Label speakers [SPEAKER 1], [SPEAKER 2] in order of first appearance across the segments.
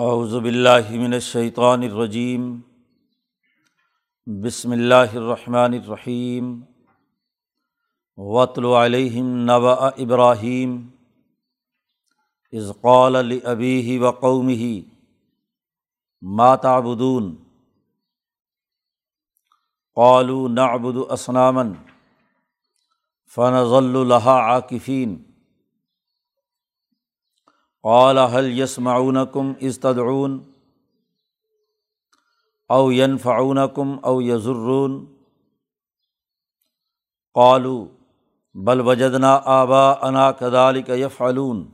[SPEAKER 1] اعوذ باللہ من الشیطان الرجیم بسم اللہ الرحمن الرحیم وطل علیہم نبا ابراہیم قال لأبیہ و قومہ ما تعبدون قالوا نعبد اسناما فنظل لها عاکفین قال، هل يسمعونكم إذ تدعون؟ او ينفعونكم او يضرون؟ قالوا، بل وجدنا آباءنا كذلك يفعلون.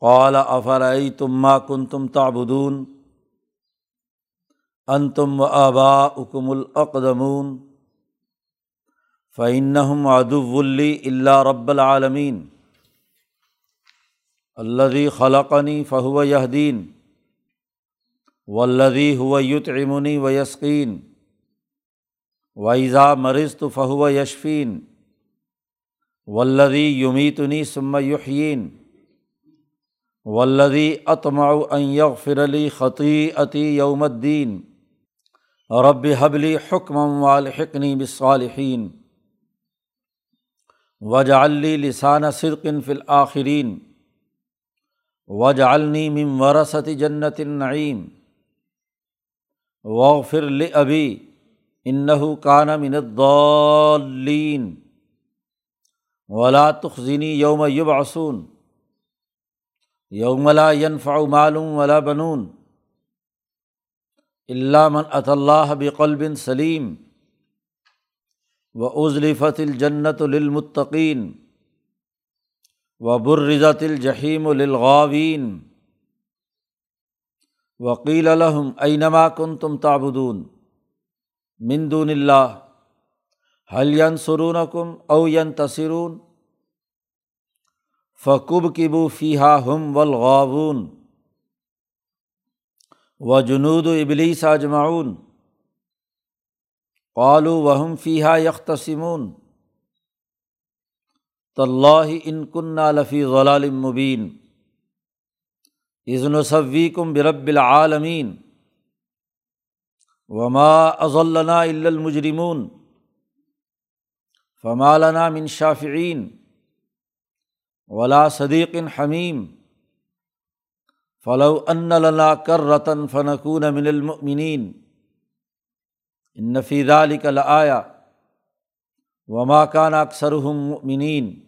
[SPEAKER 1] قال، أفرأيتم ما كنتم تعبدون؟ انتم وآباؤكم الأقدمون. فإنهم عدو لي إلا رب العالمين. الدی خلقنی فہو یہدین ولدی ہو یتعمنی و یسقین ویزا مرض تو فہو یشفین ولدی یمیتنی سم یحین ولدی اطمع ان یغفر لی خطی عطی یوم الدین رب حبلی حکم والحقنی بالصالحین وجعلی لسان صدق فی الآخرین وجعلنی مم ورثت جنت النعیم وغفر ابی انہ کان من الضالین ولا تخزنی یوم یبعثون یوم لا ينفع مال ولا بنون الا من اط اللہ بقلب سلیم و ازلفت الجنت للمتقین و برزت الجحیم الغاوین وکیل الحم اینما کن تم تابدون مندون اللہ حلین سرون کم اوین تصرون فقب کبو فیحا ہم ولغاون و جنود و ابلیس اجمعون قالو وہم فیحا یکتسمون طلّہ ان کن لفی غلال مبین۔ عزن و صوی کم برب العالمین۔ وما اضلنا المجرمون۔ فمالنا من شافعین۔ ولا صدیق حمیم۔ فلو ان لنا کر رتن فنکون من المؤمنین۔ ان نفید کل آیا وما کان اکثر مؤمنین۔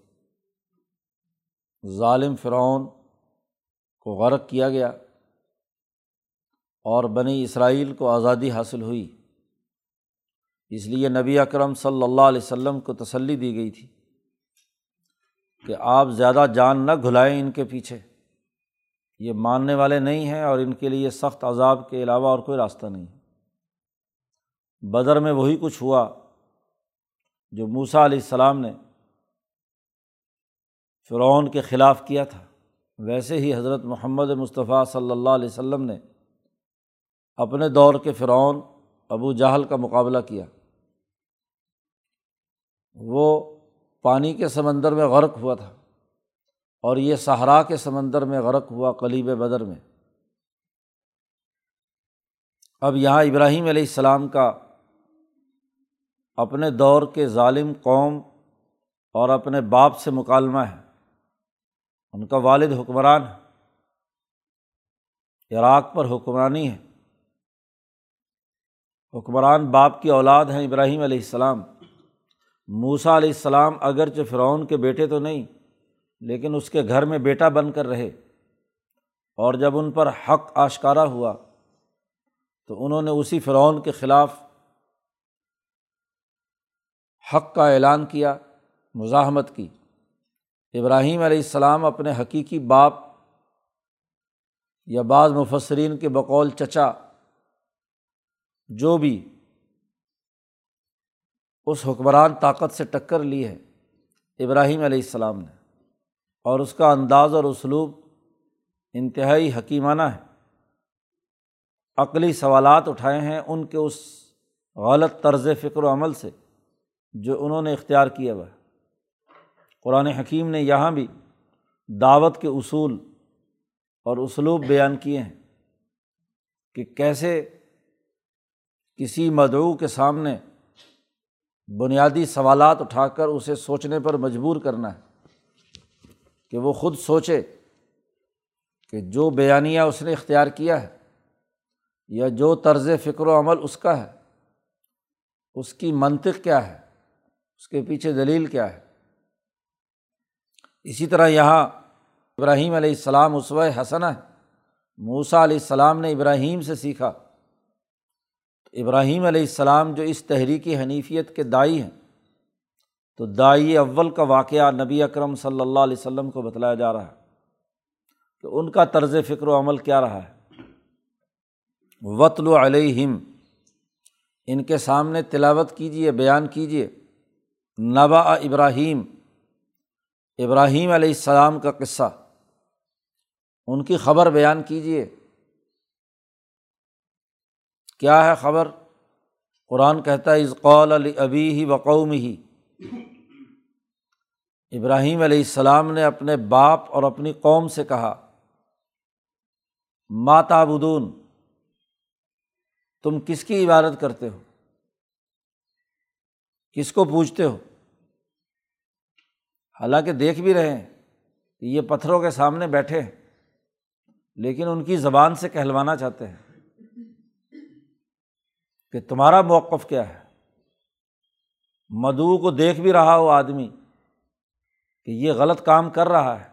[SPEAKER 1] ظالم فرعون کو غرق کیا گیا اور بنی اسرائیل کو آزادی حاصل ہوئی۔ اس لیے نبی اکرم صلی اللہ علیہ وسلم کو تسلی دی گئی تھی کہ آپ زیادہ جان نہ گھلائیں ان کے پیچھے۔ یہ ماننے والے نہیں ہیں اور ان کے لیے سخت عذاب کے علاوہ اور کوئی راستہ نہیں۔ بدر میں وہی کچھ ہوا جو موسا علیہ السلام نے فرعون کے خلاف کیا تھا۔ ویسے ہی حضرت محمد مصطفیٰ صلی اللہ علیہ وسلم نے اپنے دور کے فرعون ابو جہل کا مقابلہ کیا۔ وہ پانی کے سمندر میں غرق ہوا تھا اور یہ صحرا کے سمندر میں غرق ہوا کلیب بدر میں۔ اب یہاں ابراہیم علیہ السلام کا اپنے دور کے ظالم قوم اور اپنے باپ سے مکالمہ ہے۔ ان کا والد حکمران ہے۔ عراق پر حکمرانی ہے۔ حکمران باپ کی اولاد ہیں ابراہیم علیہ السلام۔ موسا علیہ السلام اگرچہ فرعون کے بیٹے تو نہیں، لیکن اس کے گھر میں بیٹا بن کر رہے۔ اور جب ان پر حق آشکارا ہوا، تو انہوں نے اسی فرعون کے خلاف حق کا اعلان کیا، مزاحمت کی۔ ابراہیم علیہ السلام اپنے حقیقی باپ یا بعض مفسرین کے بقول چچا جو بھی اس حکمران طاقت سے ٹکر لی ہے، ابراہیم علیہ السلام نے۔ اور اس کا انداز اور اسلوب انتہائی حکیمانہ ہے۔ عقلی سوالات اٹھائے ہیں ان کے اس غلط طرز فکر و عمل سے جو انہوں نے اختیار کیا ہوا ہے۔ قرآن حکیم نے یہاں بھی دعوت کے اصول اور اسلوب بیان کیے ہیں کہ کیسے کسی مدعو کے سامنے بنیادی سوالات اٹھا کر اسے سوچنے پر مجبور کرنا ہے کہ وہ خود سوچے کہ جو بیانیہ اس نے اختیار کیا ہے یا جو طرز فکر و عمل اس کا ہے، اس کی منطق کیا ہے، اس کے پیچھے دلیل کیا ہے۔ اسی طرح یہاں ابراہیم علیہ السلام عصو حسن ہے۔ موسا علیہ السلام نے ابراہیم سے سیکھا۔ ابراہیم علیہ السلام جو اس تحریکی حنیفیت کے دائی ہیں، تو دائی اول کا واقعہ نبی اکرم صلی اللہ علیہ وسلم کو بتلایا جا رہا ہے کہ ان کا طرز فکر و عمل کیا رہا ہے۔ وطل علیہم ان کے سامنے تلاوت کیجیے بیان کیجیے نبا ابراہیم ابراہیم علیہ السلام کا قصہ۔ ان کی خبر بیان کیجیے کیا ہے خبر؟ قرآن کہتا ہے قول علی ابی ہی وقوم ہی ابراہیم علیہ السلام نے اپنے باپ اور اپنی قوم سے کہا ماتا بدون تم کس کی عبادت کرتے ہو؟ کس کو پوچھتے ہو؟ حالانکہ دیکھ بھی رہے ہیں کہ یہ پتھروں کے سامنے بیٹھے ہیں، لیکن ان کی زبان سے کہلوانا چاہتے ہیں کہ تمہارا موقف کیا ہے؟ مدعو کو دیکھ بھی رہا ہو آدمی کہ یہ غلط کام کر رہا ہے،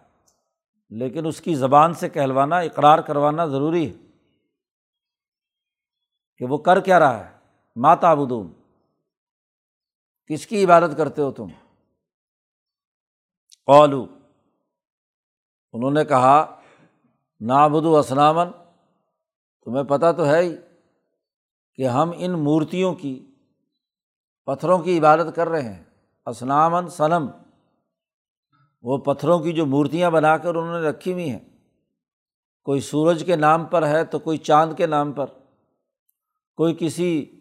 [SPEAKER 1] لیکن اس کی زبان سے کہلوانا، اقرار کروانا ضروری ہے کہ وہ کر کیا رہا ہے؟ ماتا بدون کس کی عبادت کرتے ہو تم؟ قولو انہوں نے کہا نابدو اسلامن تمہیں پتہ تو ہے ہی کہ ہم ان مورتیوں کی، پتھروں کی عبادت کر رہے ہیں۔ اسنامن صنم، وہ پتھروں کی جو مورتیاں بنا کر انہوں نے رکھی ہوئی ہیں۔ کوئی سورج کے نام پر ہے تو کوئی چاند کے نام پر۔ کوئی کسی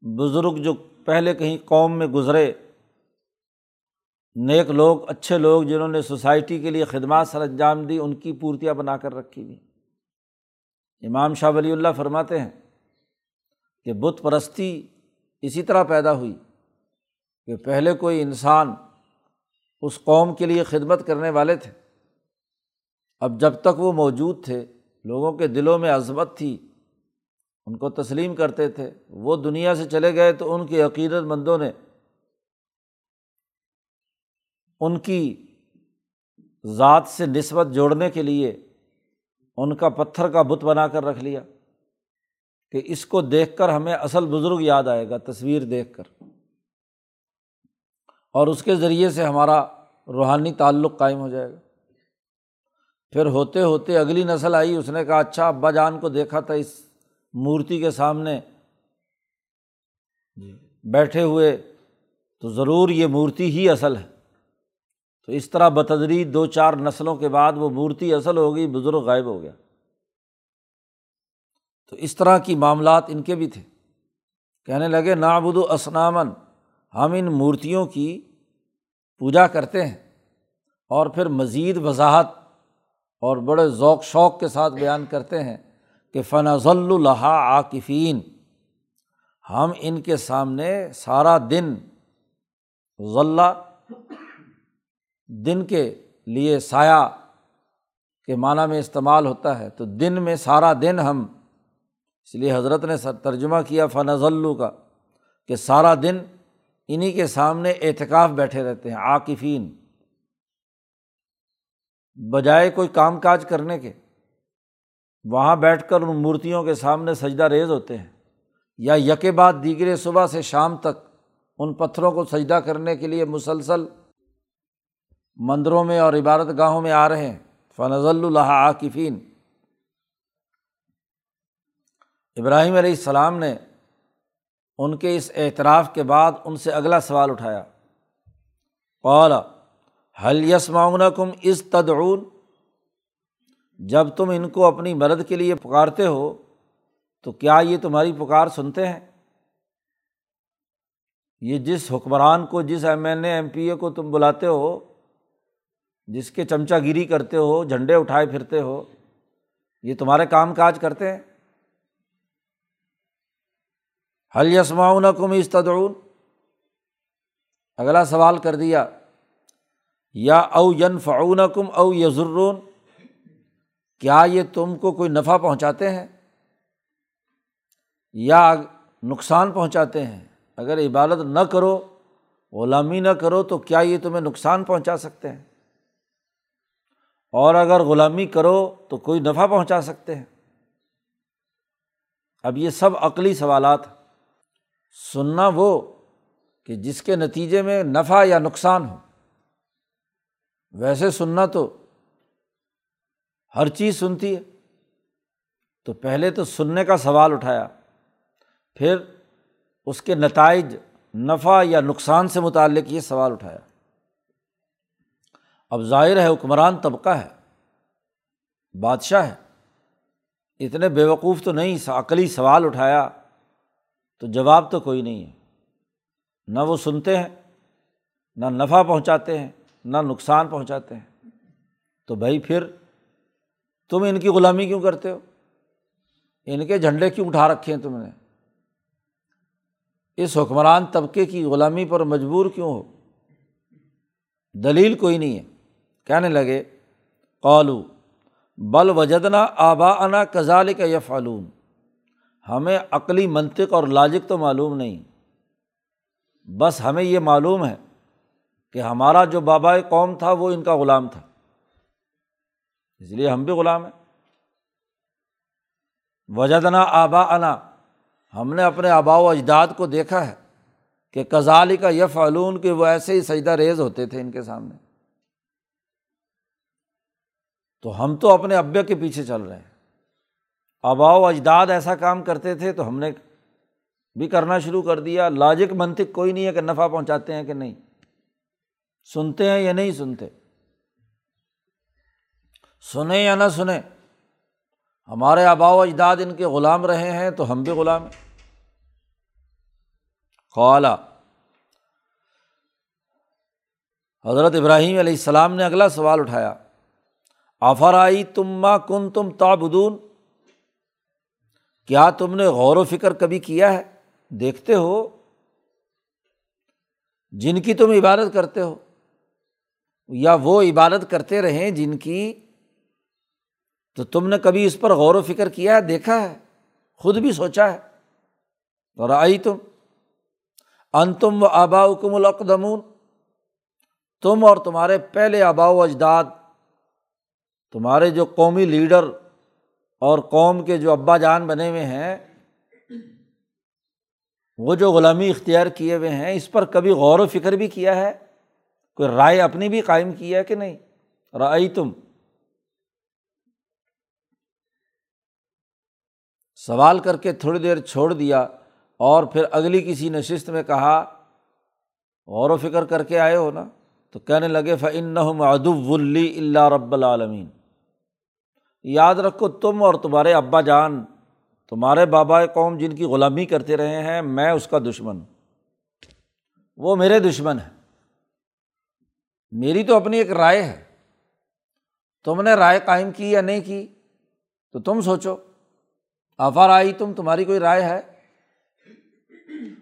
[SPEAKER 1] بزرگ جو پہلے کہیں قوم میں گزرے نیک لوگ، اچھے لوگ جنہوں نے سوسائٹی کے لیے خدمات سر انجام دی، ان کی پورتیاں بنا کر رکھی ہوئی۔ امام شاہ ولی اللہ فرماتے ہیں کہ بت پرستی اسی طرح پیدا ہوئی کہ پہلے کوئی انسان اس قوم کے لیے خدمت کرنے والے تھے، اب جب تک وہ موجود تھے، لوگوں کے دلوں میں عظمت تھی، ان کو تسلیم کرتے تھے، وہ دنیا سے چلے گئے تو ان کے عقیدت مندوں نے ان کی ذات سے نسبت جوڑنے کے لیے ان کا پتھر کا بت بنا کر رکھ لیا کہ اس کو دیکھ کر ہمیں اصل بزرگ یاد آئے گا تصویر دیکھ کر۔ اور اس کے ذریعے سے ہمارا روحانی تعلق قائم ہو جائے گا۔ پھر ہوتے ہوتے اگلی نسل آئی اس نے کہا اچھا ابا جان کو دیکھا تھا اس مورتی کے سامنے۔ بیٹھے ہوئے تو ضرور یہ مورتی ہی اصل ہے۔ تو اس طرح بتدری دو چار نسلوں کے بعد وہ مورتی اصل ہو گئی، بزرگ غائب ہو گیا۔ تو اس طرح کی معاملات ان کے بھی تھے۔ کہنے لگے نابود و اسنامن ہم ان مورتیوں کی پوجا کرتے ہیں۔ اور پھر مزید وضاحت اور بڑے ذوق شوق کے ساتھ بیان کرتے ہیں کہ فنضل الحا عاقفین ہم ان کے سامنے سارا دن ضلع دن کے لیے سایہ کے معنیٰ میں استعمال ہوتا ہے تو دن میں سارا دن ہم، اس لیے حضرت نے ترجمہ کیا فنض کا، کہ سارا دن انہیں کے سامنے اعتکاف بیٹھے رہتے ہیں عاقفین بجائے کوئی کام کاج کرنے کے۔ وہاں بیٹھ کر ان مورتیوں کے سامنے سجدہ ریز ہوتے ہیں۔ یا یکے بعد دیگرے صبح سے شام تک ان پتھروں کو سجدہ کرنے کے لیے مسلسل مندروں میں اور عبادت گاہوں میں آ رہے ہیں۔ فنض اللہ عاقفین ابراہیم علیہ السلام نے ان کے اس اعتراف کے بعد ان سے اگلا سوال اٹھایا۔ قال حل یس کم از تدعون؟ جب تم ان کو اپنی مدد کے لیے پکارتے ہو، تو کیا یہ تمہاری پکار سنتے ہیں؟ یہ جس حکمران کو، جس M N A, M P A کو تم بلاتے ہو جس کے چمچا گیری کرتے ہو، جھنڈے اٹھائے پھرتے ہو، یہ تمہارے کام کاج کرتے ہیں؟ حل یسماؤن کم استدعون اگلا سوال کر دیا، یا او ین فعون کم او یزرون کیا یہ تم کو کوئی نفع پہنچاتے ہیں؟ یا نقصان پہنچاتے ہیں؟ اگر عبادت نہ کرو، غلامی نہ کرو، تو کیا یہ تمہیں نقصان پہنچا سکتے ہیں؟ اور اگر غلامی کرو تو کوئی نفع پہنچا سکتے ہیں۔ اب یہ سب عقلی سوالات سننا وہ کہ جس کے نتیجے میں نفع یا نقصان ہو۔ ویسے سننا تو ہر چیز سنتی ہے۔ تو پہلے تو سننے کا سوال اٹھایا۔ پھر اس کے نتائج نفع یا نقصان سے متعلق یہ سوال اٹھایا۔ اب ظاہر ہے حکمران طبقہ ہے، بادشاہ ہے۔ اتنے بیوقوف تو نہیں، عقلی سوال اٹھایا تو جواب تو کوئی نہیں ہے۔ نہ وہ سنتے ہیں، نہ نفع پہنچاتے ہیں، نہ نقصان پہنچاتے ہیں۔ تو بھائی پھر تم ان کی غلامی کیوں کرتے ہو؟ ان کے جھنڈے کیوں اٹھا رکھے ہیں تم نے؟ اس حکمران طبقے کی غلامی پر مجبور کیوں ہو؟ دلیل کوئی نہیں ہے۔ کہنے لگے، قالو، بل وجدنا آبا انا کزال کا یہ فعلوم ہمیں عقلی منطق اور لاجک تو معلوم نہیں۔ بس ہمیں یہ معلوم ہے کہ ہمارا جو بابا قوم تھا وہ ان کا غلام تھا، اس لیے ہم بھی غلام ہیں۔ وجدنا آبا انا ہم نے اپنے آبا و اجداد کو دیکھا ہے کہ کزالی کا یہ فعلون کہ وہ ایسے ہی سجدہ ریز ہوتے تھے ان کے سامنے۔ تو ہم تو اپنے ابے کے پیچھے چل رہے ہیں۔ آبا و اجداد ایسا کام کرتے تھے تو ہم نے بھی کرنا شروع کر دیا۔ لاجک منطق کوئی نہیں ہے کہ نفع پہنچاتے ہیں کہ نہیں۔ سنتے ہیں یا نہیں سنتے۔ سنیں یا نہ سنیں، ہمارے آبا و اجداد ان کے غلام رہے ہیں تو ہم بھی غلام ہیں۔ خوالا حضرت ابراہیم علیہ السلام نے اگلا سوال اٹھایا۔ آفرائی تم کن تم تابدون کیا تم نے غور و فکر کبھی کیا ہے؟ دیکھتے ہو۔ جن کی تم عبادت کرتے ہو، یا وہ عبادت کرتے رہیں جن کی۔ تو تم نے کبھی اس پر غور و فکر کیا ہے؟ دیکھا ہے، خود بھی سوچا ہے۔ اور آئی تم ان تم و آبا کم القدمون تم اور تمہارے پہلے آبا و اجداد تمہارے جو قومی لیڈر اور قوم کے جو ابا جان بنے ہوئے ہیں، وہ جو غلامی اختیار کیے ہوئے ہیں، اس پر کبھی غور و فکر بھی کیا ہے؟ کوئی رائے اپنی بھی قائم کیا ہے کہ نہیں؟ رائے تم سوال کر کے تھوڑی دیر چھوڑ دیا اور پھر اگلی کسی نشست میں کہا، غور و فکر کر کے آئے ہو نا؟ تو کہنے لگے فن ادب اللہ رب العالمین یاد رکھو تم اور تمہارے ابا جان، تمہارے بابا قوم جن کی غلامی کرتے رہے ہیں، میں اس کا دشمن۔ وہ میرے دشمن ہے میری تو اپنی ایک رائے ہے۔ تم نے رائے قائم کی یا نہیں کی، تو تم سوچو۔ آفار آئی تم، تمہاری کوئی رائے ہے؟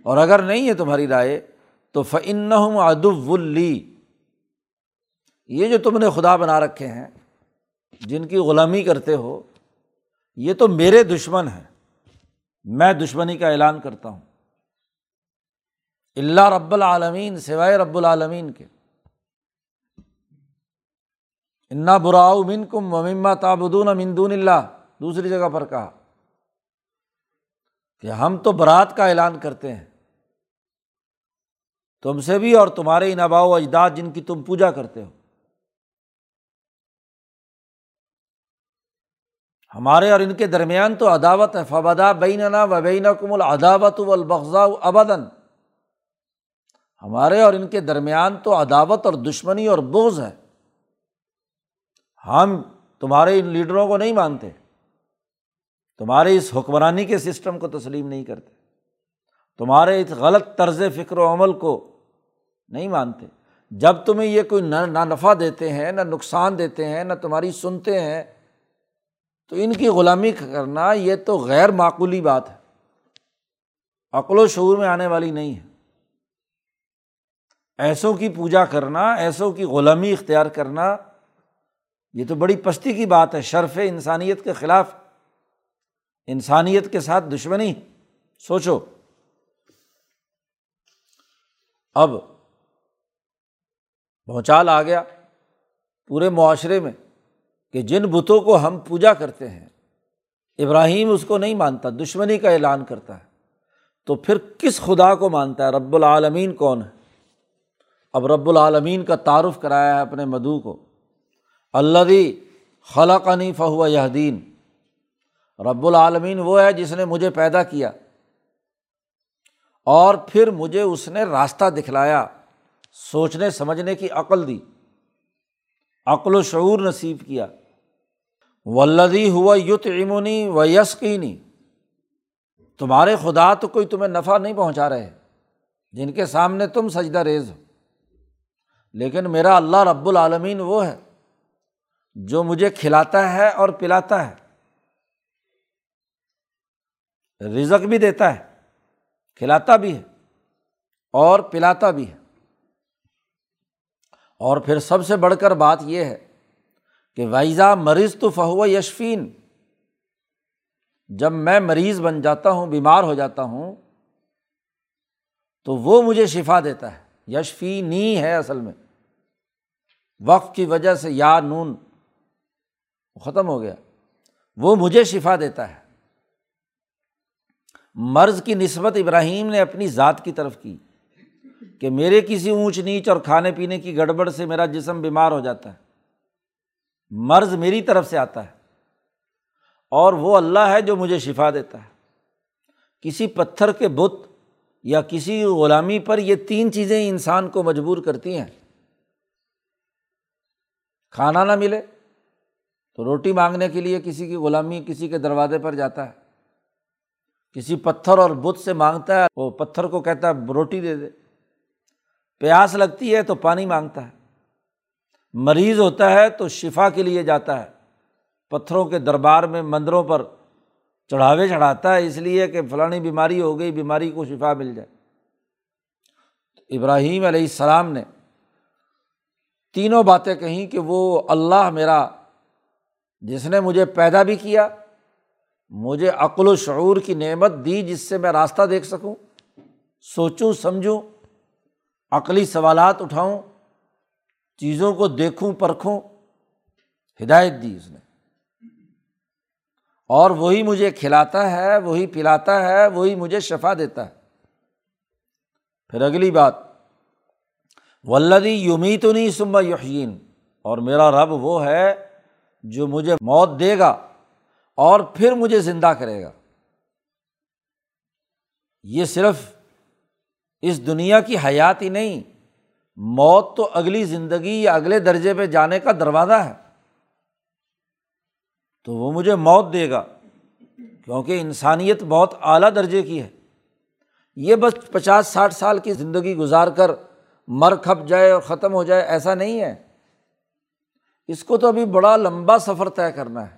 [SPEAKER 1] اور اگر نہیں ہے تمہاری رائے، تو فن ادب ولی یہ جو تم نے خدا بنا رکھے ہیں جن کی غلامی کرتے ہو، یہ تو میرے دشمن ہیں۔ میں دشمنی کا اعلان کرتا ہوں۔ اللہ رب العالمین، سوائے رب العالمین کے۔ انا براؤ من کم مما تابدون امندون اللہ دوسری جگہ پر کہا کہ ہم تو برات کا اعلان کرتے ہیں۔ تم سے بھی اور تمہارے ان آبا و اجداد جن کی تم پوجا کرتے ہو۔ ہمارے اور ان کے درمیان تو عداوت ہے۔ فبدا بین و بین کم العداوت البغذا ابدن ہمارے اور ان کے درمیان تو عداوت اور دشمنی اور بوز ہے۔ ہم تمہارے ان لیڈروں کو نہیں مانتے۔ تمہارے اس حکمرانی کے سسٹم کو تسلیم نہیں کرتے۔ تمہارے اس غلط طرز فکر و عمل کو نہیں مانتے۔ جب تمہیں یہ کوئی نہ نفع دیتے ہیں، نہ نقصان دیتے ہیں، نہ تمہاری سنتے ہیں تو ان کی غلامی کرنا یہ تو غیر معقولی بات ہے۔ عقل و شعور میں آنے والی نہیں ہے۔ ایسوں کی پوجا کرنا، ایسوں کی غلامی اختیار کرنا، یہ تو بڑی پستی کی بات ہے۔ شرف انسانیت کے خلاف، انسانیت کے ساتھ دشمنی۔ سوچو۔ اب بھونچال آ گیا پورے معاشرے میں۔ کہ جن بتوں کو ہم پوجا کرتے ہیں، ابراہیم اس کو نہیں مانتا، دشمنی کا اعلان کرتا ہے۔ تو پھر کس خدا کو مانتا ہے؟ رب العالمین کون ہے؟ اب رب العالمین کا تعارف کرایا ہے اپنے مدعو کو۔ اللہ خلقنی فہو یہ رب العالمین وہ ہے جس نے مجھے پیدا کیا۔ اور پھر مجھے اس نے راستہ دکھلایا، سوچنے، سمجھنے کی عقل دی۔ عقل و شعور نصیب کیا۔ ولدی ہوا یت امونی و یسقینی تمہارے خدا تو کوئی تمہیں نفع نہیں پہنچا رہے، جن کے سامنے تم سجدہ ریز ہو۔ لیکن میرا اللہ رب العالمین وہ ہے جو مجھے کھلاتا ہے اور پلاتا ہے۔ رزق بھی دیتا ہے، کھلاتا بھی ہے اور پلاتا بھی ہے۔ اور پھر سب سے بڑھ کر بات یہ ہے کہ وائزا مریض تو فہو یشفین جب میں مریض بن جاتا ہوں، بیمار ہو جاتا ہوں، تو وہ مجھے شفا دیتا ہے۔ یشفی نی ہے اصل میں۔ وقت کی وجہ سے یا نون ختم ہو گیا۔ وہ مجھے شفا دیتا ہے۔ مرض کی نسبت ابراہیم نے اپنی ذات کی طرف کی کہ میرے کسی اونچ نیچ اور کھانے پینے کی گڑبڑ سے میرا جسم بیمار ہو جاتا ہے۔ مرض میری طرف سے آتا ہے اور وہ اللہ ہے جو مجھے شفا دیتا ہے۔ کسی پتھر کے بت یا کسی غلامی پر یہ تین چیزیں انسان کو مجبور کرتی ہیں۔ کھانا نہ ملے تو روٹی مانگنے کے لیے کسی کی غلامی کسی کے دروازے پر جاتا ہے۔ کسی پتھر اور بت سے مانگتا ہے وہ پتھر کو کہتا ہے روٹی دے دے۔ پیاس لگتی ہے تو پانی مانگتا ہے۔ مریض ہوتا ہے تو شفا کے لیے جاتا ہے۔ پتھروں کے دربار میں مندروں پر چڑھاوے چڑھاتا ہے، اس لیے کہ فلانی بیماری ہو گئی، بیماری کو شفا مل جائے۔ ابراہیم علیہ السلام نے تینوں باتیں کہیں کہ وہ اللہ میرا، جس نے مجھے پیدا بھی کیا، مجھے عقل و شعور کی نعمت دی جس سے میں راستہ دیکھ سکوں، سوچوں، سمجھوں، عقلی سوالات اٹھاؤں۔ چیزوں کو دیکھوں، پرکھوں، ہدایت دی اس نے۔ اور وہی مجھے کھلاتا ہے، وہی پلاتا ہے، وہی مجھے شفا دیتا ہے۔ پھر اگلی بات ولدی یومی تو نہیں سما یقین اور میرا رب وہ ہے جو مجھے موت دے گا اور پھر مجھے زندہ کرے گا۔ یہ صرف اس دنیا کی حیات ہی نہیں موت تو اگلی زندگی یا اگلے درجے پہ جانے کا دروازہ ہے۔ تو وہ مجھے موت دے گا، کیونکہ انسانیت بہت اعلیٰ درجے کی ہے۔ یہ بس پچاس ساٹھ سال کی زندگی گزار کر مر کھپ جائے اور ختم ہو جائے، ایسا نہیں ہے۔ اس کو تو ابھی بڑا لمبا سفر طے کرنا ہے۔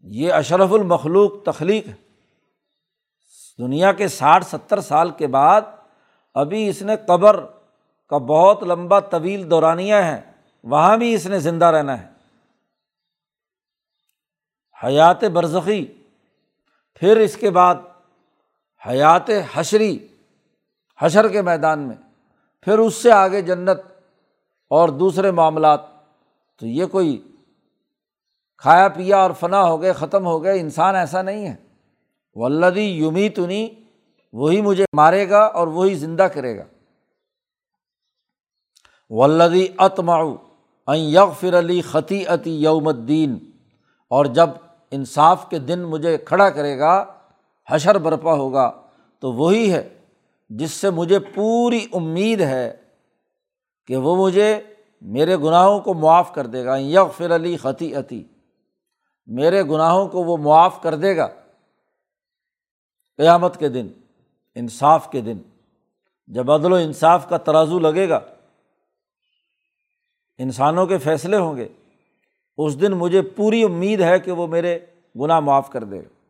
[SPEAKER 1] یہ اشرف المخلوق تخلیق ہے۔ دنیا کے ساٹھ ستر سال کے بعد ابھی اس نے قبر کا بہت لمبا طویل دورانیہ ہے، وہاں بھی اس نے زندہ رہنا ہے۔ حیات برزخی، پھر اس کے بعد حیات حشری، حشر کے میدان میں، پھر اس سے آگے جنت اور دوسرے معاملات۔ تو یہ کوئی کھایا پیا اور فنا ہو گئے، ختم ہو گئے، انسان ایسا نہیں ہے۔ ولدی یومی تنی وہی مجھے مارے گا اور وہی زندہ کرے گا۔ ولدی اتماؤ یغفر علی خطی عتی یوم الدین، اور جب انصاف کے دن مجھے کھڑا کرے گا، حشر برپا ہوگا، تو وہی ہے جس سے مجھے پوری امید ہے کہ وہ مجھے میرے گناہوں کو معاف کر دے گا۔ یغفر علی خطی عتی میرے گناہوں کو وہ معاف کر دے گا۔ قیامت کے دن، انصاف کے دن، جب عدل و انصاف کا ترازو لگے گا، انسانوں کے فیصلے ہوں گے، اس دن مجھے پوری امید ہے کہ وہ میرے گناہ معاف کر دے۔ گا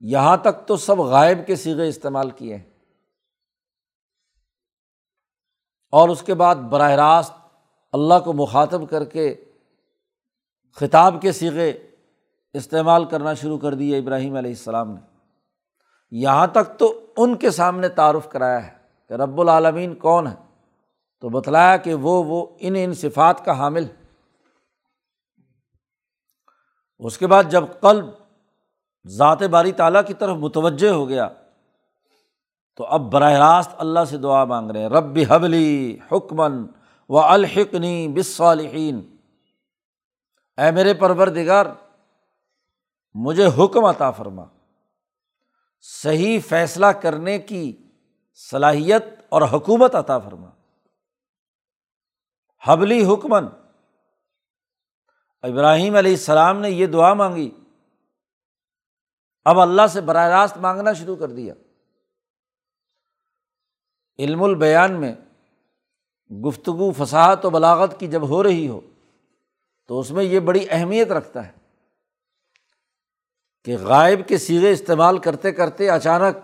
[SPEAKER 1] یہاں تک تو سب غائب کے سیغے استعمال کیے ہیں۔ اور اس کے بعد براہ راست اللہ کو مخاطب کر کے خطاب کے سیغے استعمال کرنا شروع کر دیے ابراہیم علیہ السلام نے۔ یہاں تک تو ان کے سامنے تعارف کرایا ہے کہ رب العالمین کون ہے تو بتلایا کہ وہ وہ ان ان صفات کا حامل اس کے بعد جب قلب ذات باری تعالیٰ کی طرف متوجہ ہو گیا، تو اب براہ راست اللہ سے دعا مانگ رہے ہیں۔ رب حبلی حکمن و الحقنی بصالحین اے میرے پرور دگار مجھے حکم عطا فرما۔ صحیح فیصلہ کرنے کی صلاحیت اور حکومت عطا فرما۔ حبلی حکمن۔ ابراہیم علیہ السلام نے یہ دعا مانگی۔ اب اللہ سے براہ راست مانگنا شروع کر دیا۔ علم البیان میں گفتگو فصاحت و بلاغت کی جب ہو رہی ہو تو اس میں یہ بڑی اہمیت رکھتا ہے۔ کہ غائب کے سیغے استعمال کرتے کرتے اچانک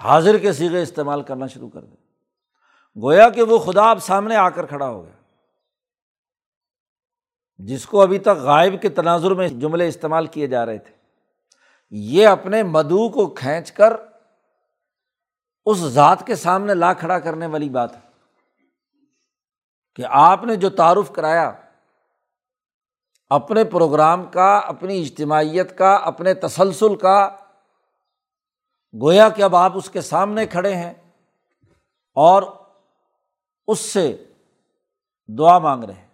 [SPEAKER 1] حاضر کے سیغے استعمال کرنا شروع کر دیں گویا کہ وہ خدا اب سامنے آ کر کھڑا ہو گیا۔ جس کو ابھی تک غائب کے تناظر میں جملے استعمال کیے جا رہے تھے۔ یہ اپنے مدعو کو کھینچ کر اس ذات کے سامنے لا کھڑا کرنے والی بات ہے۔ کہ آپ نے جو تعارف کرایا اپنے پروگرام کا، اپنی اجتماعیت کا، اپنے تسلسل کا، گویا کہ اب آپ اس کے سامنے کھڑے ہیں اور اس سے دعا مانگ رہے ہیں،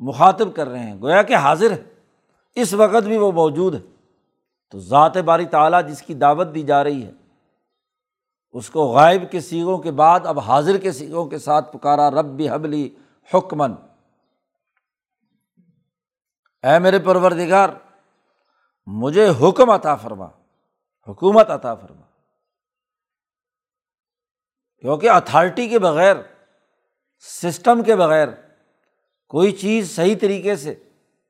[SPEAKER 1] مخاطب کر رہے ہیں، گویا کہ حاضر ہے اس وقت بھی وہ موجود ہے تو ذات باری تعالیٰ جس کی دعوت دی جا رہی ہے، اس کو غائب کے سیگوں کے بعد اب حاضر کے سیگوں کے ساتھ پکارا، رب حبلی حکمن۔ اے میرے پروردگار، مجھے حکم عطا فرما، حکومت عطا فرما۔ کیونکہ اتھارٹی کے بغیر سسٹم کے بغیر کوئی چیز صحیح طریقے سے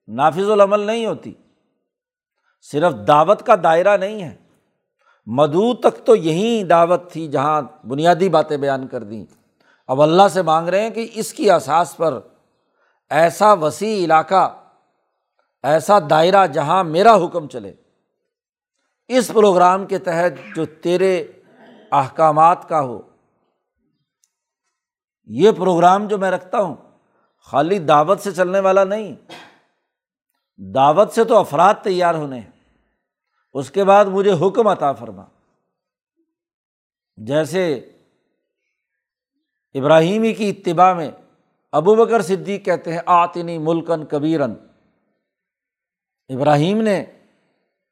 [SPEAKER 1] نافذ العمل نہیں ہوتی۔ صرف دعوت کا دائرہ نہیں ہے۔ مدعو تک تو یہی دعوت تھی جہاں بنیادی باتیں بیان کر دیں۔ اب اللہ سے مانگ رہے ہیں کہ اس کی احساس پر ایسا وسیع علاقہ ایسا دائرہ جہاں میرا حکم چلے۔ اس پروگرام کے تحت جو تیرے احکامات کا ہو، یہ پروگرام جو میں رکھتا ہوں، خالی دعوت سے چلنے والا نہیں۔ دعوت سے تو افراد تیار ہونے ہیں۔ اس کے بعد مجھے حکم عطا فرما۔ جیسے ابراہیمی کی اتباع میں ابو بکر صدیق کہتے ہیں، آتنی ملکن کبیرن ابراہیم نے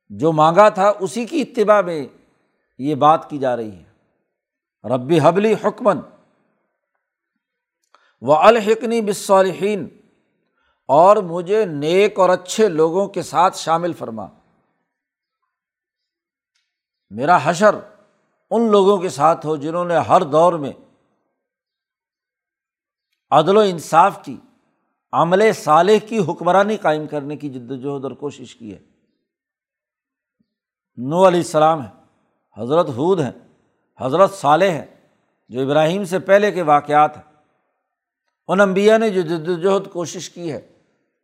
[SPEAKER 1] جو مانگا تھا اسی کی اتباع میں یہ بات کی جا رہی ہے۔ ربی حبلی حکمن و الحکنی بصالحین اور مجھے نیک اور اچھے لوگوں کے ساتھ شامل فرما۔ میرا حشر ان لوگوں کے ساتھ ہو جنہوں نے ہر دور میں عدل و انصاف کی۔ عمل صالح کی حکمرانی قائم کرنے کی جد وجہد اور کوشش کی ہے۔ نو علیہ السلام ہے حضرت حود ہیں، حضرت صالح ہے جو ابراہیم سے پہلے کے واقعات ہیں۔ ان انبیا نے جو جد وجہد کوشش کی ہے،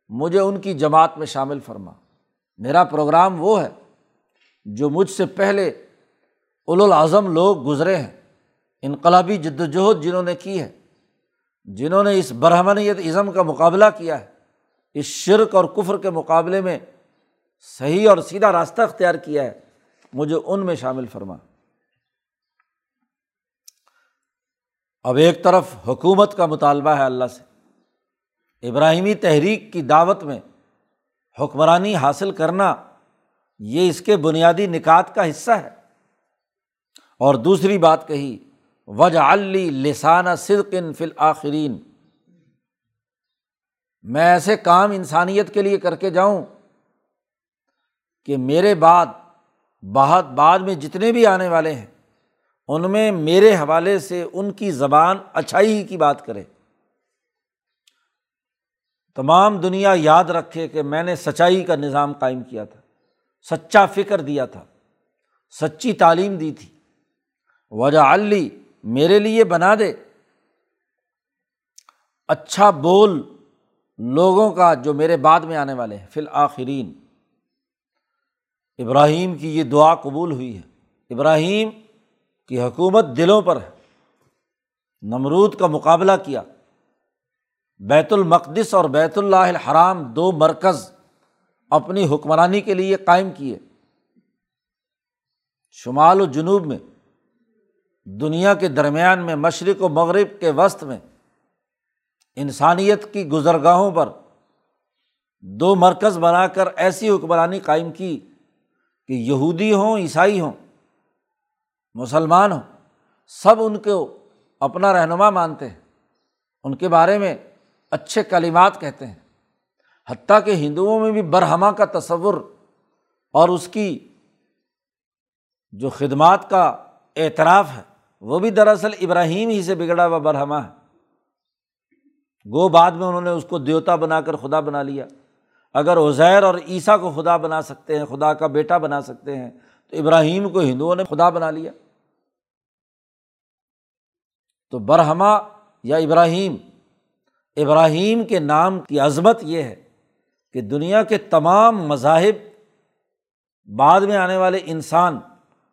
[SPEAKER 1] مجھے ان کی جماعت میں شامل فرما۔ میرا پروگرام وہ ہے جو مجھ سے پہلے الاظم لوگ گزرے ہیں، انقلابی جد وجہد جنہوں نے کی ہے۔ جنہوں نے اس برہمنیت ازم کا مقابلہ کیا ہے، اس شرک اور کفر کے مقابلے میں صحیح اور سیدھا راستہ اختیار کیا ہے، مجھے ان میں شامل فرما۔ اب ایک طرف حکومت کا مطالبہ ہے اللہ سے۔ ابراہیمی تحریک کی دعوت میں حکمرانی حاصل کرنا یہ اس کے بنیادی نکات کا حصہ ہے۔ اور دوسری بات کہی وج علی لسانہ صدقن فل آخرین میں ایسے کام انسانیت کے لیے کر کے جاؤں کہ میرے بعد بہت بعد میں جتنے بھی آنے والے ہیں، ان میں میرے حوالے سے ان کی زبان اچھائی کی بات کرے۔ تمام دنیا یاد رکھے کہ میں نے سچائی کا نظام قائم کیا تھا، سچا فکر دیا تھا، سچی تعلیم دی تھی۔ وجہ علی میرے لیے بنا دے۔ اچھا بول لوگوں کا جو میرے بعد میں آنے والے ہیں۔ فی الآخرین ابراہیم کی یہ دعا قبول ہوئی ہے۔ ابراہیم کی حکومت دلوں پر ہے۔ نمرود کا مقابلہ کیا۔ بیت المقدس اور بیت اللہ الحرام دو مرکز اپنی حکمرانی کے لیے قائم کیے۔ شمال و جنوب میں دنیا کے درمیان میں مشرق و مغرب کے وسط میں انسانیت کی گزرگاہوں پر دو مرکز بنا کر ایسی حکمرانی قائم کی کہ یہودی ہوں، عیسائی ہوں، مسلمان ہوں، سب ان کو اپنا رہنما مانتے ہیں، ان کے بارے میں اچھے کلمات کہتے ہیں، حتیٰ کہ ہندوؤں میں بھی برہما کا تصور اور اس کی جو خدمات کا اعتراف ہے۔ وہ بھی دراصل ابراہیم ہی سے بگڑا ہوا برہما ہے۔ گو بعد میں انہوں نے اس کو دیوتا بنا کر خدا بنا لیا۔ اگر عزیر اور عیسیٰ کو خدا بنا سکتے ہیں، خدا کا بیٹا بنا سکتے ہیں، تو ابراہیم کو ہندوؤں نے خدا بنا لیا۔ تو برہما یا ابراہیم ابراہیم کے نام کی عظمت یہ ہے کہ دنیا کے تمام مذاہب بعد میں آنے والے انسان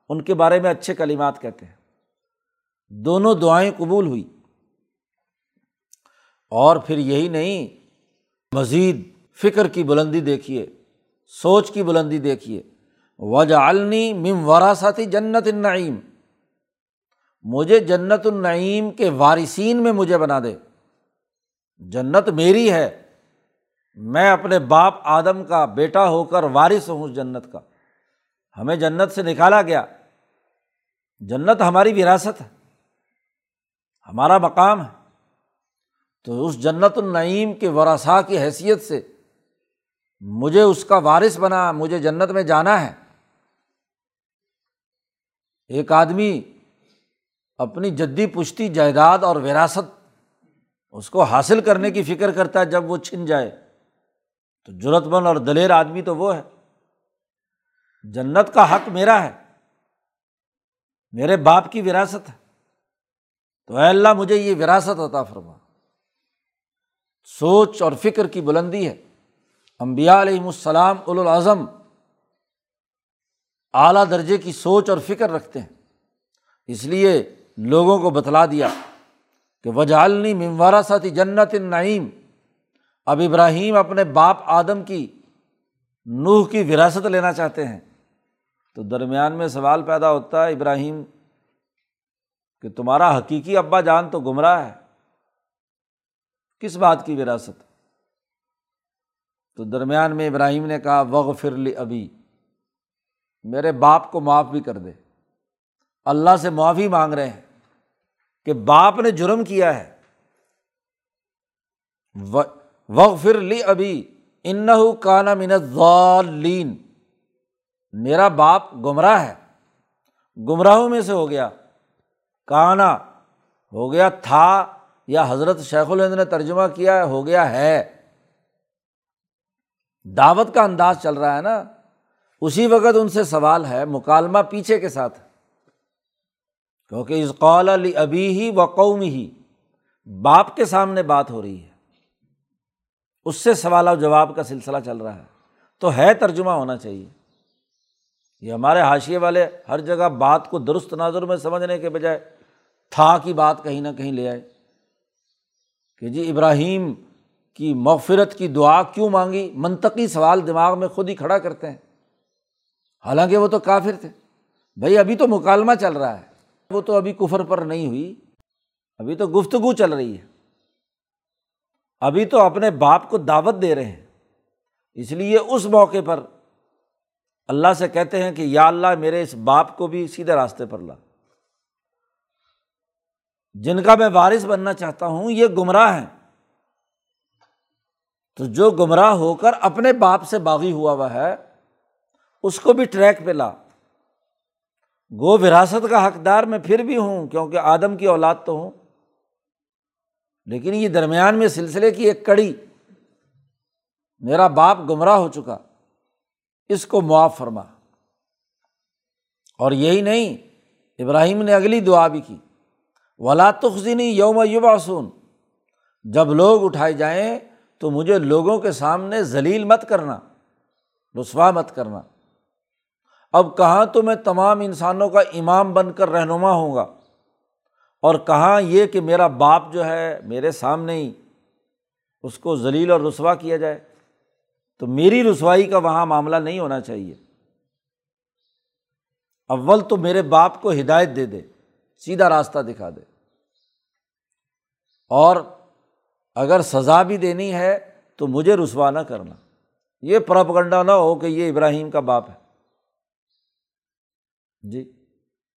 [SPEAKER 1] ان کے بارے میں اچھے کلیمات کہتے ہیں۔ دونوں دعائیں قبول ہوئی۔ اور پھر یہی نہیں، مزید فکر کی بلندی دیکھیے، سوچ کی بلندی دیکھیے۔ وجہ النی مم وراثاتی جنت النعیم مجھے جنت النعیم کے وارثین میں مجھے بنا دے۔ جنت میری ہے۔ میں اپنے باپ آدم کا بیٹا ہو کر وارث ہوں اس جنت کا۔ ہمیں جنت سے نکالا گیا۔ جنت ہماری وراثت ہے۔ ہمارا مقام ہے۔ تو اس جنت النعیم کے ورثا کی حیثیت سے مجھے اس کا وارث بنا، مجھے جنت میں جانا ہے۔ ایک آدمی اپنی جدی پشتی جائیداد اور وراثت اس کو حاصل کرنے کی فکر کرتا ہے، جب وہ چھن جائے۔ تو ضرورت مند اور دلیر آدمی تو وہ ہے۔ جنت کا حق میرا ہے۔ میرے باپ کی وراثت ہے۔ تو اے اللہ مجھے یہ وراثت ہوتا فرما۔ سوچ اور فکر کی بلندی ہے۔ امبیا علیہم السلام الاظم اعلیٰ درجے کی سوچ اور فکر رکھتے ہیں۔ اس لیے لوگوں کو بتلا دیا کہ وجالنی مموارا ساتھی جنت النعیم۔ اب ابراہیم اپنے باپ آدم کی نوح کی وراثت لینا چاہتے ہیں۔ تو درمیان میں سوال پیدا ہوتا ہے، ابراہیم کہ تمہارا حقیقی ابا جان تو گمراہ ہے۔ کس بات کی وراثت؟ تو درمیان میں ابراہیم نے کہا وغ فرلی ابھی میرے باپ کو معاف بھی کر دے۔ اللہ سے معافی مانگ رہے ہیں کہ باپ نے جرم کیا ہے۔ وغ فر لی ابھی ان کانا منظالین میرا باپ گمراہ ہے۔ گمراہوں میں سے ہو گیا۔ کانا، ہو گیا تھا یا حضرت شیخ الہند نے ترجمہ کیا ہے، ہو گیا ہے۔ دعوت کا انداز چل رہا ہے نا۔ اسی وقت ان سے سوال ہے، مکالمہ پیچھے کے ساتھ۔ کیونکہ اس قول علی ابھی ہی و قوم ہی باپ کے سامنے بات ہو رہی ہے۔ اس سے سوال و جواب کا سلسلہ چل رہا ہے۔ تو ہے ترجمہ ہونا چاہیے۔ یہ ہمارے حاشیے والے ہر جگہ بات کو درست نظر میں سمجھنے کے بجائے تھا کی بات کہیں نہ کہیں لے آئے کہ جی ابراہیم کی مغفرت کی دعا کیوں مانگی؟ منطقی سوال دماغ میں خود ہی کھڑا کرتے ہیں۔ حالانکہ وہ تو کافر تھے۔ بھائی ابھی تو مکالمہ چل رہا ہے۔ وہ تو ابھی کفر پر نہیں ہوئی۔ ابھی تو گفتگو چل رہی ہے۔ ابھی تو اپنے باپ کو دعوت دے رہے ہیں۔ اس لیے اس موقع پر اللہ سے کہتے ہیں کہ یا اللہ میرے اس باپ کو بھی سیدھے راستے پر لا۔ جن کا میں وارث بننا چاہتا ہوں، یہ گمراہ ہیں۔ تو جو گمراہ ہو کر اپنے باپ سے باغی ہوا ہوا ہے، اس کو بھی ٹریک پہ لا۔ گو وراثت کا حقدار میں پھر بھی ہوں، کیونکہ آدم کی اولاد تو ہوں۔ لیکن یہ درمیان میں سلسلے کی ایک کڑی۔ میرا باپ گمراہ ہو چکا۔ اس کو معاف فرما۔ اور یہی نہیں، ابراہیم نے اگلی دعا بھی کی۔ ولا تخذنی یوم یوباسون جب لوگ اٹھائے جائیں تو مجھے لوگوں کے سامنے ذلیل مت کرنا، رسوا مت کرنا۔ اب کہاں تو میں تمام انسانوں کا امام بن کر رہنما ہوں گا؟ اور کہاں یہ کہ میرا باپ جو ہے میرے سامنے ہی اس کو ذلیل اور رسوا کیا جائے؟ تو میری رسوائی کا وہاں معاملہ نہیں ہونا چاہیے۔ اول تو میرے باپ کو ہدایت دے دے، سیدھا راستہ دکھا دے۔ اور اگر سزا بھی دینی ہے تو مجھے رسوا نہ کرنا۔ یہ پراپگنڈا نہ ہو کہ یہ ابراہیم کا باپ ہے۔ جی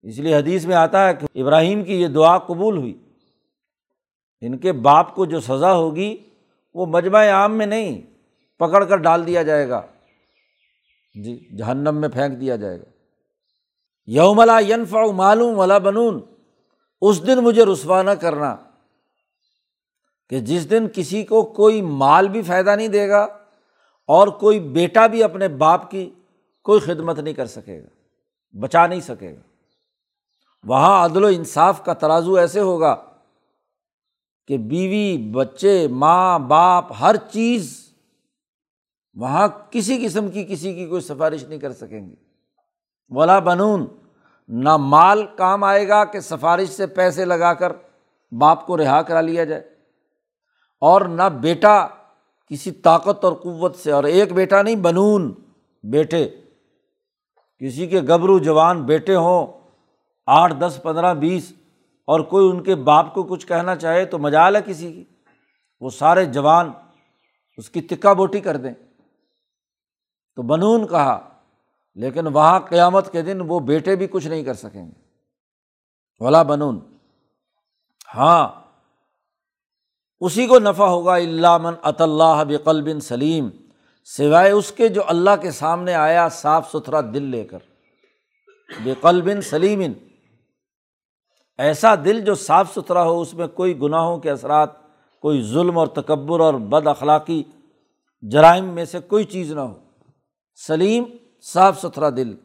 [SPEAKER 1] اس لیے حدیث میں آتا ہے کہ ابراہیم کی یہ دعا قبول ہوئی۔ ان کے باپ کو جو سزا ہوگی وہ مجمع عام میں نہیں، پکڑ کر ڈال دیا جائے گا۔ جی جہنم میں پھینک دیا جائے گا۔ یوملا ینفا معلوم ولا بنون، اس دن مجھے رسوا نہ کرنا۔ کہ جس دن کسی کو کوئی مال بھی فائدہ نہیں دے گا اور کوئی بیٹا بھی اپنے باپ کی کوئی خدمت نہیں کر سکے گا، بچا نہیں سکے گا۔ وہاں عدل و انصاف کا ترازو ایسے ہوگا کہ بیوی، بچے، ماں، باپ، ہر چیز وہاں کسی قسم کی کسی کی کوئی سفارش نہیں کر سکیں گے۔ ولا بنون، نہ مال کام آئے گا کہ سفارش سے پیسے لگا کر باپ کو رہا کرا لیا جائے۔ اور نہ بیٹا کسی طاقت اور قوت سے، اور ایک بیٹا نہیں، بنون بیٹے۔ کسی کے گبرو جوان بیٹے ہوں، آٹھ، دس، پندرہ، بیس، اور کوئی ان کے باپ کو کچھ کہنا چاہے تو مجال ہے کسی کی۔ وہ سارے جوان اس کی تکا بوٹی کر دیں۔ تو بنون کہا، لیکن وہاں قیامت کے دن وہ بیٹے بھی کچھ نہیں کر سکیں گے۔ ولا بنون۔ ہاں اسی کو نفع ہوگا اللہ من اط اللہ بقل بن سلیم، سوائے اس کے جو اللہ کے سامنے آیا صاف ستھرا دل لے کر۔ بقل بن سلیم، ایسا دل جو صاف ستھرا ہو، اس میں کوئی گناہوں کے اثرات، کوئی ظلم اور تکبر اور بد اخلاقی جرائم میں سے کوئی چیز نہ ہو۔ سلیم، صاف ستھرا دل۔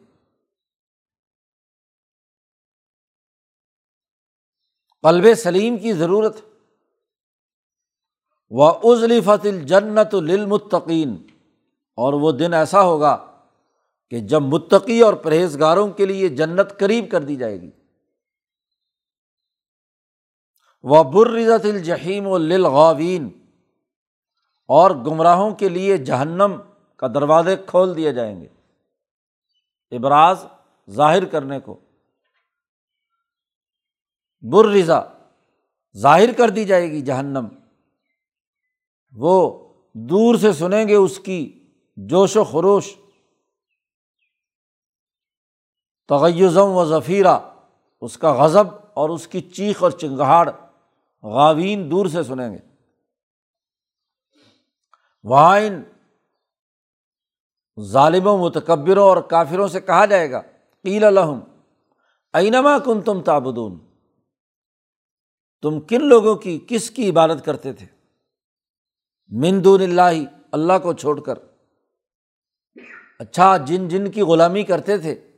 [SPEAKER 1] قلب سلیم کی ضرورت و عزلی فتل جنت للمتقین اور وہ دن ایسا ہوگا کہ جب متقی اور پرہیزگاروں کے لیے جنت قریب کر دی جائے گی۔ وہ برزت الجحیم و للغاوین اور گمراہوں کے لیے جہنم کا دروازے کھول دیے جائیں گے۔ ابراز ظاہر کرنے کو۔ بر رضا ظاہر کر دی جائے گی جہنم۔ وہ دور سے سنیں گے اس کی جوش و خروش۔ تغیزم و ذخیرہ اس کا غضب اور اس کی چیخ اور چنگاڑ غاوین دور سے سنیں گے۔ وہاں ان ظالموں، متکبروں اور کافروں سے کہا جائے گا، قیل الحم اینما کن تم تابدون تم کن لوگوں کی، کس کی عبادت کرتے تھے؟ مندون اللہ اللہ کو چھوڑ کر۔ اچھا جن جن کی غلامی کرتے تھے،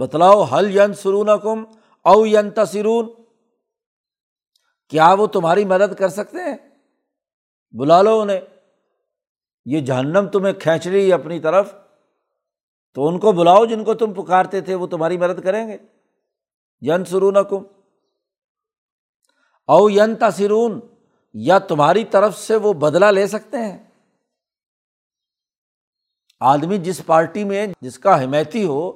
[SPEAKER 1] بتلاؤ حل ین سرون کم او ین تصرون کیا وہ تمہاری مدد کر سکتے ہیں؟ بلا لو انہیں۔ یہ جہنم تمہیں کھینچ رہی ہے اپنی طرف۔ تو ان کو بلاؤ جن کو تم پکارتے تھے، وہ تمہاری مدد کریں گے۔ ین سرون کم او ین تاثرون یا تمہاری طرف سے وہ بدلا لے سکتے ہیں؟ آدمی جس پارٹی میں جس کا حمایتی ہو،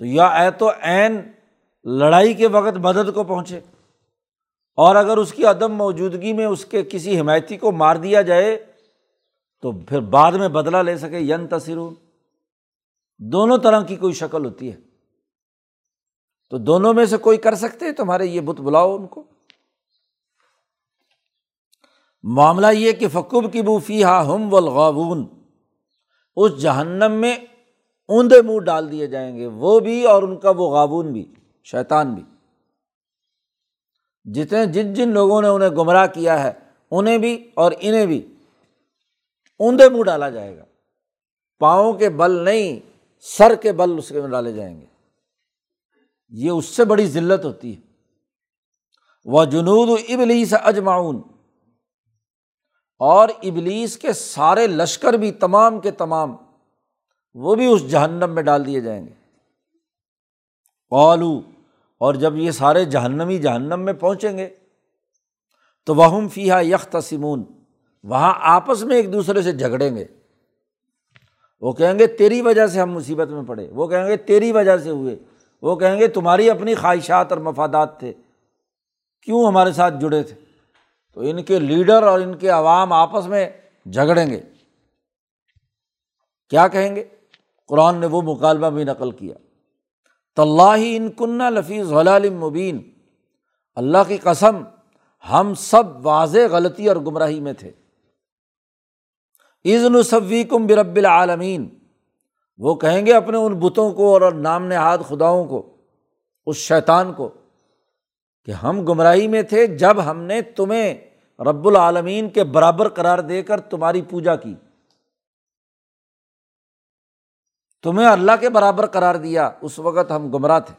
[SPEAKER 1] تو یا اے تو عین لڑائی کے وقت مدد کو پہنچے، اور اگر اس کی عدم موجودگی میں اس کے کسی حمایتی کو مار دیا جائے، تو پھر بعد میں بدلا لے سکے، ین تصرون دونوں طرح کی کوئی شکل ہوتی ہے۔ تو دونوں میں سے کوئی کر سکتے تمہارے یہ بت بلاؤ ان کو؟ معاملہ یہ کہ فکوب کی بوفی ہا ہم ولغاون اس جہنم میں اوندے منہ ڈال دیے جائیں گے، وہ بھی اور ان کا وہ غابون بھی، شیطان بھی۔ جتنے جن جن لوگوں نے انہیں گمراہ کیا ہے، انہیں بھی اور انہیں بھی اوندے منہ ڈالا جائے گا۔ پاؤں کے بل نہیں، سر کے بل اس کے ڈالے جائیں گے۔ یہ اس سے بڑی ذلت ہوتی ہے۔ وہ جنود ابلیس اجماؤن اور ابلیس کے سارے لشکر بھی تمام کے تمام وہ بھی اس جہنم میں ڈال دیے جائیں گے۔ قالو، اور جب یہ سارے جہنمی جہنم میں پہنچیں گے، تو وہ فیحا یک تسمون وہاں آپس میں ایک دوسرے سے جھگڑیں گے۔ وہ کہیں گے، تیری وجہ سے ہم مصیبت میں پڑے۔ وہ کہیں گے، تیری وجہ سے ہوئے۔ وہ کہیں گے، تمہاری اپنی خواہشات اور مفادات تھے۔ کیوں ہمارے ساتھ جڑے تھے؟ تو ان کے لیڈر اور ان کے عوام آپس میں جھگڑیں گے۔ کیا کہیں گے؟ قرآن نے وہ مکالمہ بھی نقل کیا۔ طلّہ ان کنہ لفیظ غلال مبین۔ اللہ کی قسم، ہم سب واضح غلطی اور گمراہی میں تھے۔ عزن صوی کم برب العالمین۔ وہ کہیں گے اپنے ان بتوں کو اور نام نہاد خداؤں کو، اس شیطان کو۔ کہ ہم گمراہی میں تھے جب ہم نے تمہیں رب العالمین کے برابر قرار دے کر تمہاری پوجا کی۔ تمہیں اللہ کے برابر قرار دیا، اس وقت ہم گمراہ تھے۔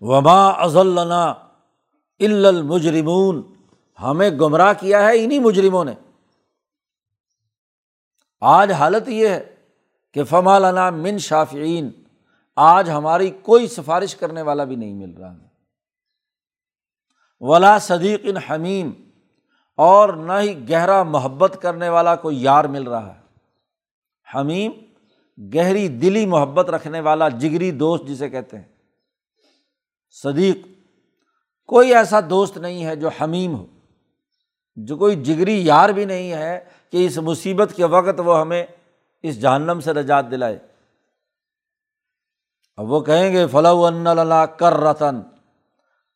[SPEAKER 1] وما ازلنا المجرمون۔ ہمیں گمراہ کیا ہے انہیں مجرموں نے۔ آج حالت یہ ہے کہ فمالنا من شافعین آج ہماری کوئی سفارش کرنے والا بھی نہیں مل رہا ہے۔ ولا صدیق ان حمیم اور نہ ہی گہرا محبت کرنے والا کوئی یار مل رہا ہے۔ حمیم گہری دلی محبت رکھنے والا جگری دوست جسے کہتے ہیں۔ صدیق کوئی ایسا دوست نہیں ہے جو حمیم ہو، جو کوئی جگری یار بھی نہیں ہے کہ اس مصیبت کے وقت وہ ہمیں اس جہنم سے نجات دلائے۔ اب وہ کہیں گے فلاح اللہ کر رتن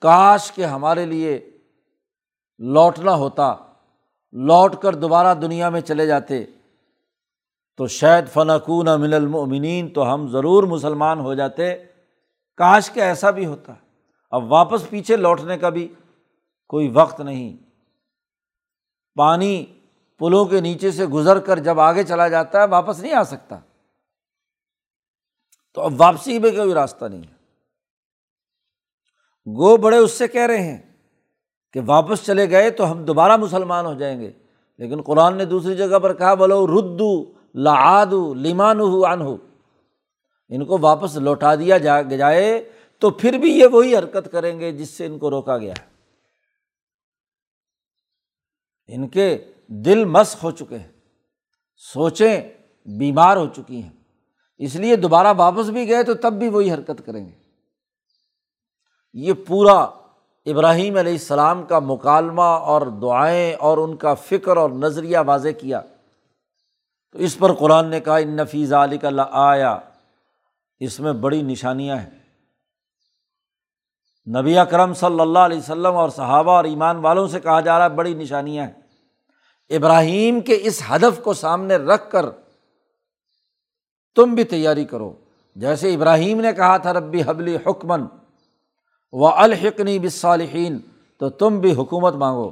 [SPEAKER 1] کاش کے ہمارے لیے لوٹنا ہوتا، لوٹ کر دوبارہ دنیا میں چلے جاتے، تو شاید فنکون من المؤمنین تو ہم ضرور مسلمان ہو جاتے۔ کاش کے ایسا بھی ہوتا۔ اب واپس پیچھے لوٹنے کا بھی کوئی وقت نہیں۔ پانی پلوں کے نیچے سے گزر کر جب آگے چلا جاتا ہے، واپس نہیں آ سکتا۔ تو اب واپسی میں کوئی راستہ نہیں۔ ہے گو بڑے اس سے کہہ رہے ہیں کہ واپس چلے گئے تو ہم دوبارہ مسلمان ہو جائیں گے۔ لیکن قرآن نے دوسری جگہ پر کہا بولو ردو لاد لیمان ہو ان ہو ان کو واپس لوٹا دیا جا جائے تو پھر بھی یہ وہی حرکت کریں گے جس سے ان کو روکا گیا۔ ہے ان کے دل مس ہو چکے ہیں، سوچیں بیمار ہو چکی ہیں۔ اس لیے دوبارہ واپس بھی گئے تو تب بھی وہی حرکت کریں گے۔ یہ پورا ابراہیم علیہ السلام کا مکالمہ اور دعائیں اور ان کا فکر اور نظریہ واضح کیا۔ تو اس پر قرآن نے کہا، ان نفیز علی کا آیا اس میں بڑی نشانیاں ہیں۔ نبی اکرم صلی اللہ علیہ وسلم اور صحابہ اور ایمان والوں سے کہا جا رہا ہے، بڑی نشانیاں ہیں۔ ابراہیم کے اس ہدف کو سامنے رکھ کر تم بھی تیاری کرو۔ جیسے ابراہیم نے کہا تھا، ربی حبلی حکمن و الحقنی بصالحین تو تم بھی حکومت مانگو۔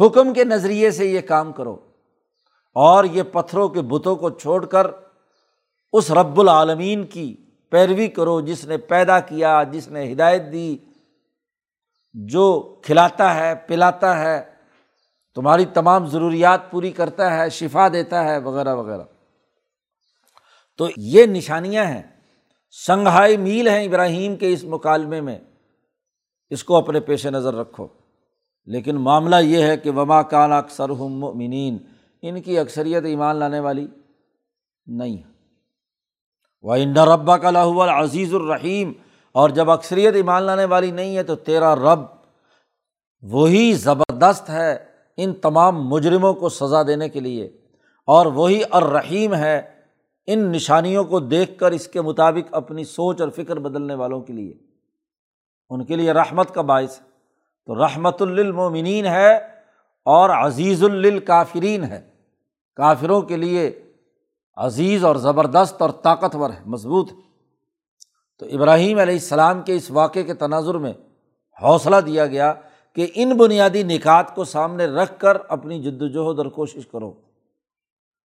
[SPEAKER 1] حکم کے نظریے سے یہ کام کرو۔ اور یہ پتھروں کے بتوں کو چھوڑ کر اس رب العالمین کی پیروی کرو، جس نے پیدا کیا، جس نے ہدایت دی۔ جو کھلاتا ہے، پلاتا ہے، تمہاری تمام ضروریات پوری کرتا ہے، شفا دیتا ہے، وغیرہ وغیرہ۔ تو یہ نشانیاں ہیں۔ سنگھائی میل ہیں ابراہیم کے اس مکالمے میں۔ اس کو اپنے پیش نظر رکھو۔ لیکن معاملہ یہ ہے کہ وما کان اکثر مؤمنین۔ ان کی اکثریت ایمان لانے والی نہیں۔ ہے وہ انڈا ربا کا لاہور عزیز الرحیم۔ اور جب اکثریت ایمان لانے والی نہیں ہے تو تیرا رب وہی زبردست ہے ان تمام مجرموں کو سزا دینے کے لیے۔ اور وہی الرحیم ہے ان نشانیوں کو دیکھ کر اس کے مطابق اپنی سوچ اور فکر بدلنے والوں کے لیے۔ ان کے لیے رحمت کا باعث ہے۔ تو رحمت للمومنین ہے اور عزیز الکافرین ہے۔ کافروں کے لیے عزیز اور زبردست اور طاقتور ہے، مضبوط ہے۔ تو ابراہیم علیہ السلام کے اس واقعے کے تناظر میں حوصلہ دیا گیا کہ ان بنیادی نکات کو سامنے رکھ کر اپنی جد وجہد اور کوشش کرو۔